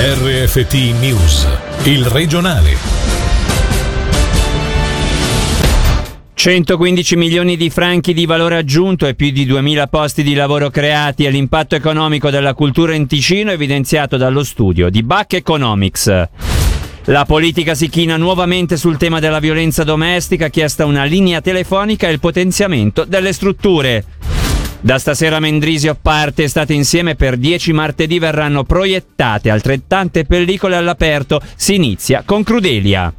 RFT News, il regionale. 115 milioni di franchi di valore aggiunto e più di 2000 posti di lavoro creati e l'impatto economico della cultura in Ticino evidenziato dallo studio di Back Economics. La politica si china nuovamente sul tema della violenza domestica, chiesta una linea telefonica e il potenziamento delle strutture. Da stasera Mendrisio parte State insieme per 10 martedì verranno proiettate altrettante pellicole all'aperto. Si inizia con Crudelia.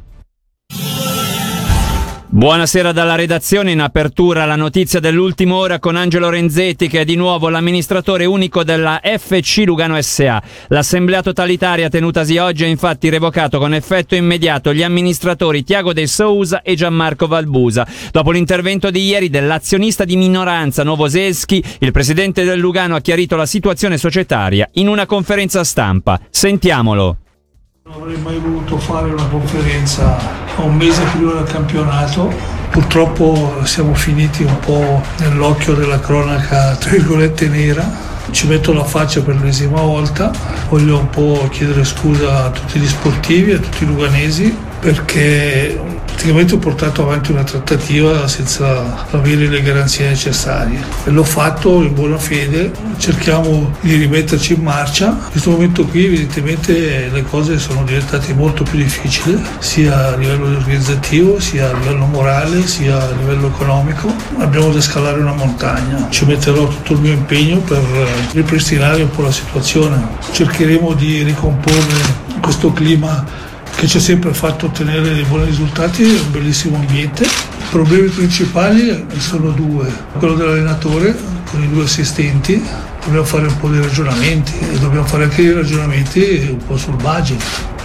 Buonasera dalla redazione in apertura la notizia dell'ultima ora con Angelo Renzetti che è di nuovo l'amministratore unico della FC Lugano SA. L'assemblea totalitaria tenutasi oggi ha infatti revocato con effetto immediato gli amministratori Tiago De Sousa e Gianmarco Valbusa. Dopo l'intervento di ieri dell'azionista di minoranza Novoseschi, il presidente del Lugano ha chiarito la situazione societaria in una conferenza stampa. Sentiamolo. Non avrei mai voluto fare una conferenza a un mese prima del campionato. Purtroppo siamo finiti un po' nell'occhio della cronaca, tra virgolette, nera. Ci metto la faccia per l'ennesima volta. Voglio un po' chiedere scusa a tutti gli sportivi, a tutti i luganesi, perché praticamente ho portato avanti una trattativa senza avere le garanzie necessarie e l'ho fatto in buona fede, cerchiamo di rimetterci in marcia. In questo momento qui evidentemente le cose sono diventate molto più difficili, sia a livello organizzativo, sia a livello morale, sia a livello economico. Abbiamo da scalare una montagna, ci metterò tutto il mio impegno per ripristinare un po' la situazione. Cercheremo di ricomporre questo clima che ci ha sempre fatto ottenere dei buoni risultati, è un bellissimo ambiente. I problemi principali sono due, quello dell'allenatore con i due assistenti, dobbiamo fare un po' di ragionamenti e dobbiamo fare anche dei ragionamenti un po' sul budget.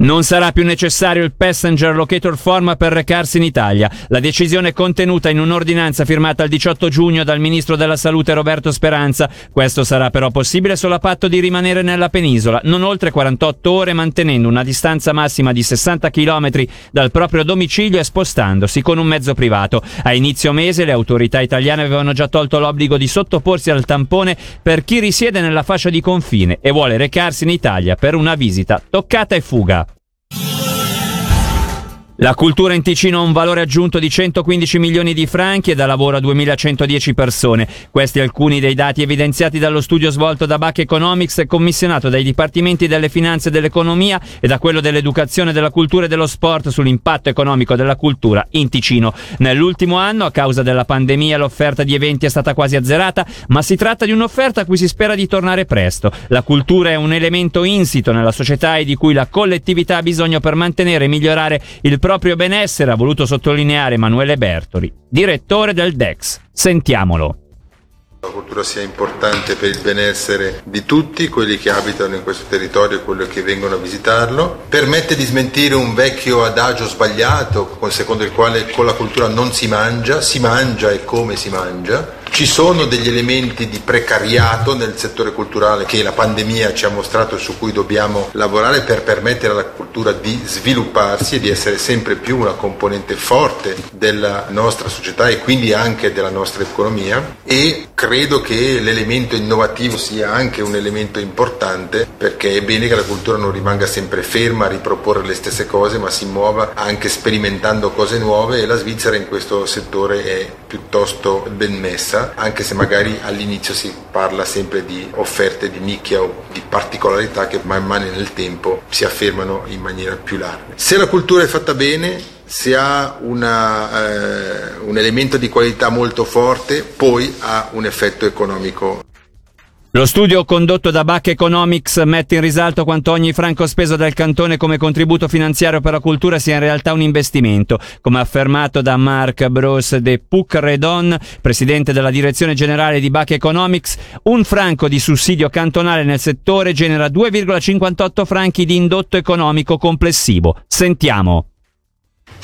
Non sarà più necessario il Passenger Locator Form per recarsi in Italia. La decisione è contenuta in un'ordinanza firmata il 18 giugno dal ministro della Salute Roberto Speranza. Questo sarà però possibile solo a patto di rimanere nella penisola, non oltre 48 ore mantenendo una distanza massima di 60 km dal proprio domicilio e spostandosi con un mezzo privato. A inizio mese le autorità italiane avevano già tolto l'obbligo di sottoporsi al tampone per chi risiede nella fascia di confine e vuole recarsi in Italia per una visita toccata e fuga. La cultura in Ticino ha un valore aggiunto di 115 milioni di franchi e dà lavoro a 2110 persone. Questi alcuni dei dati evidenziati dallo studio svolto da Bac Economics commissionato dai dipartimenti delle finanze e dell'economia e da quello dell'educazione, della cultura e dello sport sull'impatto economico della cultura in Ticino. Nell'ultimo anno, a causa della pandemia, l'offerta di eventi è stata quasi azzerata, ma si tratta di un'offerta a cui si spera di tornare presto. La cultura è un elemento insito nella società e di cui la collettività ha bisogno per mantenere e migliorare il proprio benessere, ha voluto sottolineare Emanuele Bertoli, direttore del DEX. Sentiamolo. La cultura sia importante per il benessere di tutti, quelli che abitano in questo territorio e quelli che vengono a visitarlo. Permette di smentire un vecchio adagio sbagliato, secondo il quale con la cultura non si mangia, si mangia e come si mangia. Ci sono degli elementi di precariato nel settore culturale che la pandemia ci ha mostrato e su cui dobbiamo lavorare per permettere alla cultura di svilupparsi e di essere sempre più una componente forte della nostra società e quindi anche della nostra economia. E credo che l'elemento innovativo sia anche un elemento importante perché è bene che la cultura non rimanga sempre ferma a riproporre le stesse cose ma si muova anche sperimentando cose nuove e la Svizzera in questo settore è piuttosto ben messa anche se magari all'inizio si parla sempre di offerte di nicchia o di particolarità che man mano nel tempo si affermano in maniera più larga. Se la cultura è fatta bene, se ha una, eh, un elemento di qualità molto forte, poi ha un effetto economico lo studio condotto da Bac Economics mette in risalto quanto ogni franco speso dal cantone come contributo finanziario per la cultura sia in realtà un investimento, come affermato da Marc Bros de Puc-Redon, presidente della direzione generale di Bac Economics, un franco di sussidio cantonale nel settore genera 2,58 franchi di indotto economico complessivo. Sentiamo.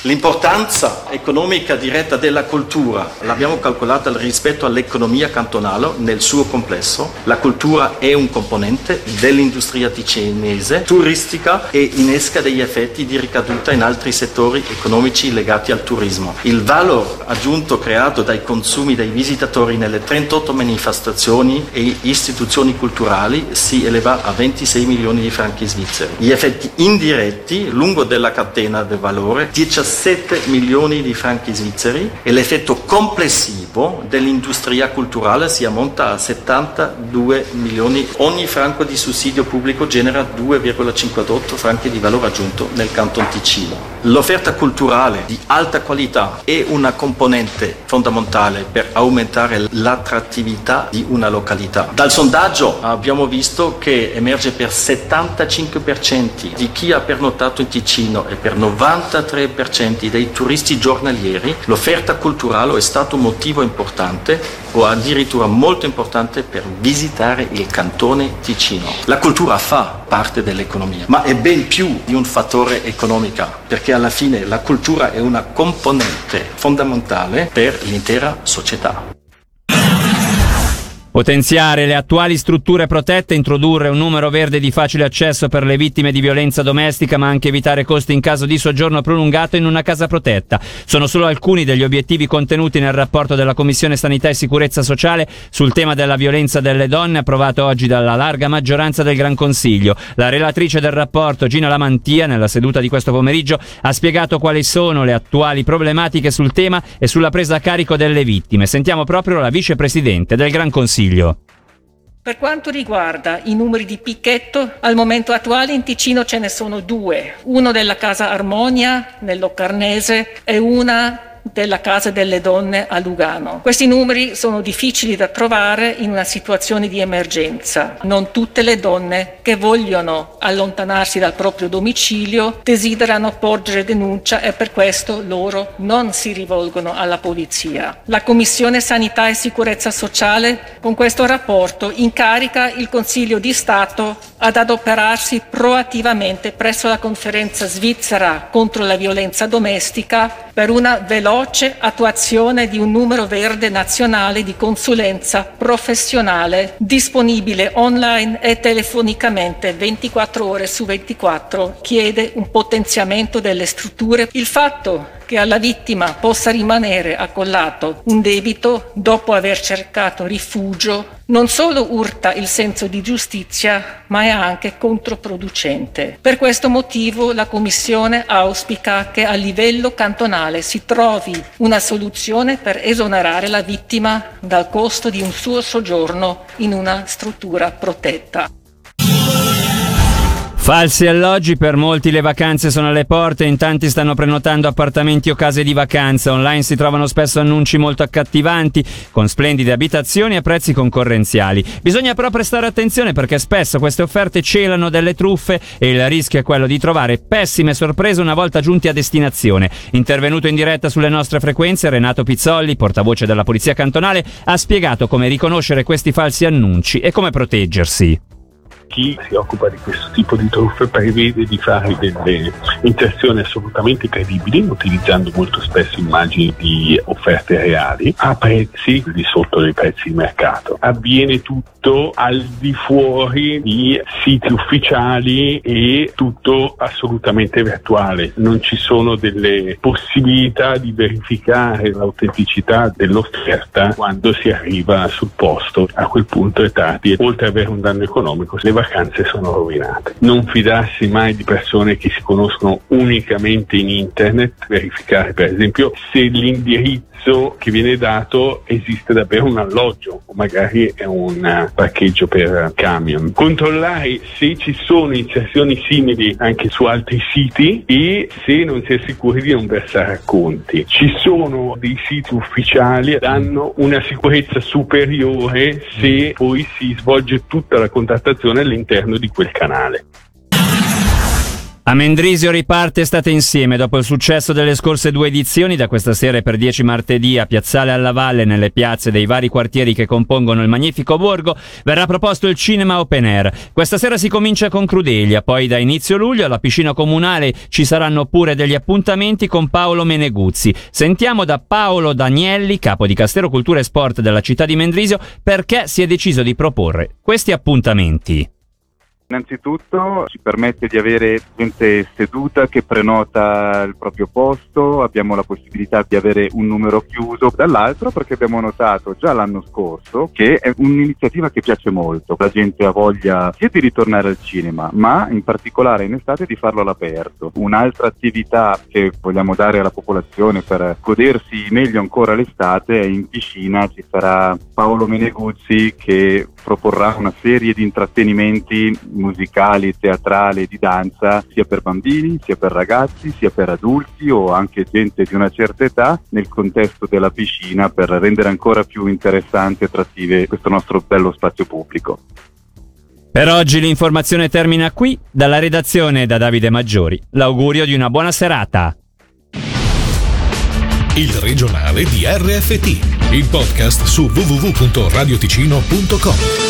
L'importanza economica diretta della cultura l'abbiamo calcolata rispetto all'economia cantonale nel suo complesso. La cultura è un componente dell'industria ticinese turistica e innesca degli effetti di ricaduta in altri settori economici legati al turismo. Il valore aggiunto creato dai consumi dei visitatori nelle 38 manifestazioni e istituzioni culturali si eleva a 26 milioni di franchi svizzeri. Gli effetti indiretti lungo della catena del valore 17 7 milioni di franchi svizzeri e l'effetto complessivo dell'industria culturale si ammonta a 72 milioni. Ogni franco di sussidio pubblico genera 2,58 franchi di valore aggiunto nel Canton Ticino. L'offerta culturale di alta qualità è una componente fondamentale per aumentare l'attrattività di una località. Dal sondaggio abbiamo visto che emerge per 75% di chi ha pernottato in Ticino e per 93% dei turisti giornalieri, l'offerta culturale è stato un motivo importante o addirittura molto importante per visitare il cantone Ticino. La cultura fa parte dell'economia, ma è ben più di un fattore economico, perché alla fine la cultura è una componente fondamentale per l'intera società. Potenziare le attuali strutture protette, introdurre un numero verde di facile accesso per le vittime di violenza domestica, ma anche evitare costi in caso di soggiorno prolungato in una casa protetta. Sono solo alcuni degli obiettivi contenuti nel rapporto della Commissione Sanità e Sicurezza Sociale sul tema della violenza delle donne, approvato oggi dalla larga maggioranza del Gran Consiglio. La relatrice del rapporto, Gina Lamantia, nella seduta di questo pomeriggio, ha spiegato quali sono le attuali problematiche sul tema e sulla presa a carico delle vittime. Sentiamo proprio la vicepresidente del Gran Consiglio. Consiglio. Per quanto riguarda i numeri di picchetto, al momento attuale in Ticino ce ne sono due, uno della Casa Armonia nell'Occarnese e una della Casa delle Donne a Lugano. Questi numeri sono difficili da trovare in una situazione di emergenza. Non tutte le donne che vogliono allontanarsi dal proprio domicilio desiderano porgere denuncia e per questo loro non si rivolgono alla polizia. La Commissione Sanità e Sicurezza Sociale con questo rapporto incarica il Consiglio di Stato ad adoperarsi proattivamente presso la conferenza svizzera contro la violenza domestica per una veloce attuazione di un numero verde nazionale di consulenza professionale disponibile online e telefonicamente 24 ore su 24. Chiede un potenziamento delle strutture. Il fatto che alla vittima possa rimanere accollato un debito dopo aver cercato rifugio non solo urta il senso di giustizia, ma è anche controproducente. Per questo motivo la Commissione auspica che a livello cantonale si trovi una soluzione per esonerare la vittima dal costo di un suo soggiorno in una struttura protetta. Falsi alloggi, per molti le vacanze sono alle porte, in tanti stanno prenotando appartamenti o case di vacanza. Online si trovano spesso annunci molto accattivanti, con splendide abitazioni a prezzi concorrenziali. Bisogna però prestare attenzione perché spesso queste offerte celano delle truffe e il rischio è quello di trovare pessime sorprese una volta giunti a destinazione. Intervenuto in diretta sulle nostre frequenze, Renato Pizzolli, portavoce della Polizia Cantonale, ha spiegato come riconoscere questi falsi annunci e come proteggersi chi si occupa di questo tipo di truffe prevede di fare delle inserzioni assolutamente credibili, utilizzando molto spesso immagini di offerte reali, a prezzi di sotto dei prezzi di mercato. Avviene tutto al di fuori di siti ufficiali e tutto assolutamente virtuale. Non ci sono delle possibilità di verificare l'autenticità dell'offerta quando si arriva sul posto. A quel punto è tardi. Oltre ad avere un danno economico, le vacanze sono rovinate. Non fidarsi mai di persone che si conoscono unicamente in internet, verificare per esempio se l'indirizzo che viene dato esiste davvero un alloggio o magari è un parcheggio per camion. Controllare se ci sono inserzioni simili anche su altri siti e se non si è sicuri di non versare racconti. Ci sono dei siti ufficiali che danno una sicurezza superiore se poi si svolge tutta la contattazione all'interno di quel canale. A Mendrisio riparte Estate Insieme dopo il successo delle scorse due edizioni, da questa sera per 10 martedì a Piazzale alla Valle nelle piazze dei vari quartieri che compongono il magnifico borgo verrà proposto il cinema open air. Questa sera si comincia con Crudeglia, poi da inizio luglio alla piscina comunale ci saranno pure degli appuntamenti con Paolo Meneguzzi. Sentiamo da Paolo Danielli, capo di Castero Cultura e Sport della città di Mendrisio, perché si è deciso di proporre questi appuntamenti. Innanzitutto ci permette di avere gente seduta che prenota il proprio posto, abbiamo la possibilità di avere un numero chiuso, dall'altro perché abbiamo notato già l'anno scorso che è un'iniziativa che piace molto, la gente ha voglia sia di ritornare al cinema, ma in particolare in estate di farlo all'aperto. Un'altra attività che vogliamo dare alla popolazione per godersi meglio ancora l'estate è in piscina ci sarà Paolo Meneguzzi che proporrà una serie di intrattenimenti musicali, teatrali, di danza, sia per bambini, sia per ragazzi, sia per adulti o anche gente di una certa età nel contesto della piscina per rendere ancora più interessante e attrattive questo nostro bello spazio pubblico. Per oggi l'informazione termina qui, dalla redazione da Davide Maggiori. L'augurio di una buona serata. Il regionale di RFT, il podcast su www.radioticino.com.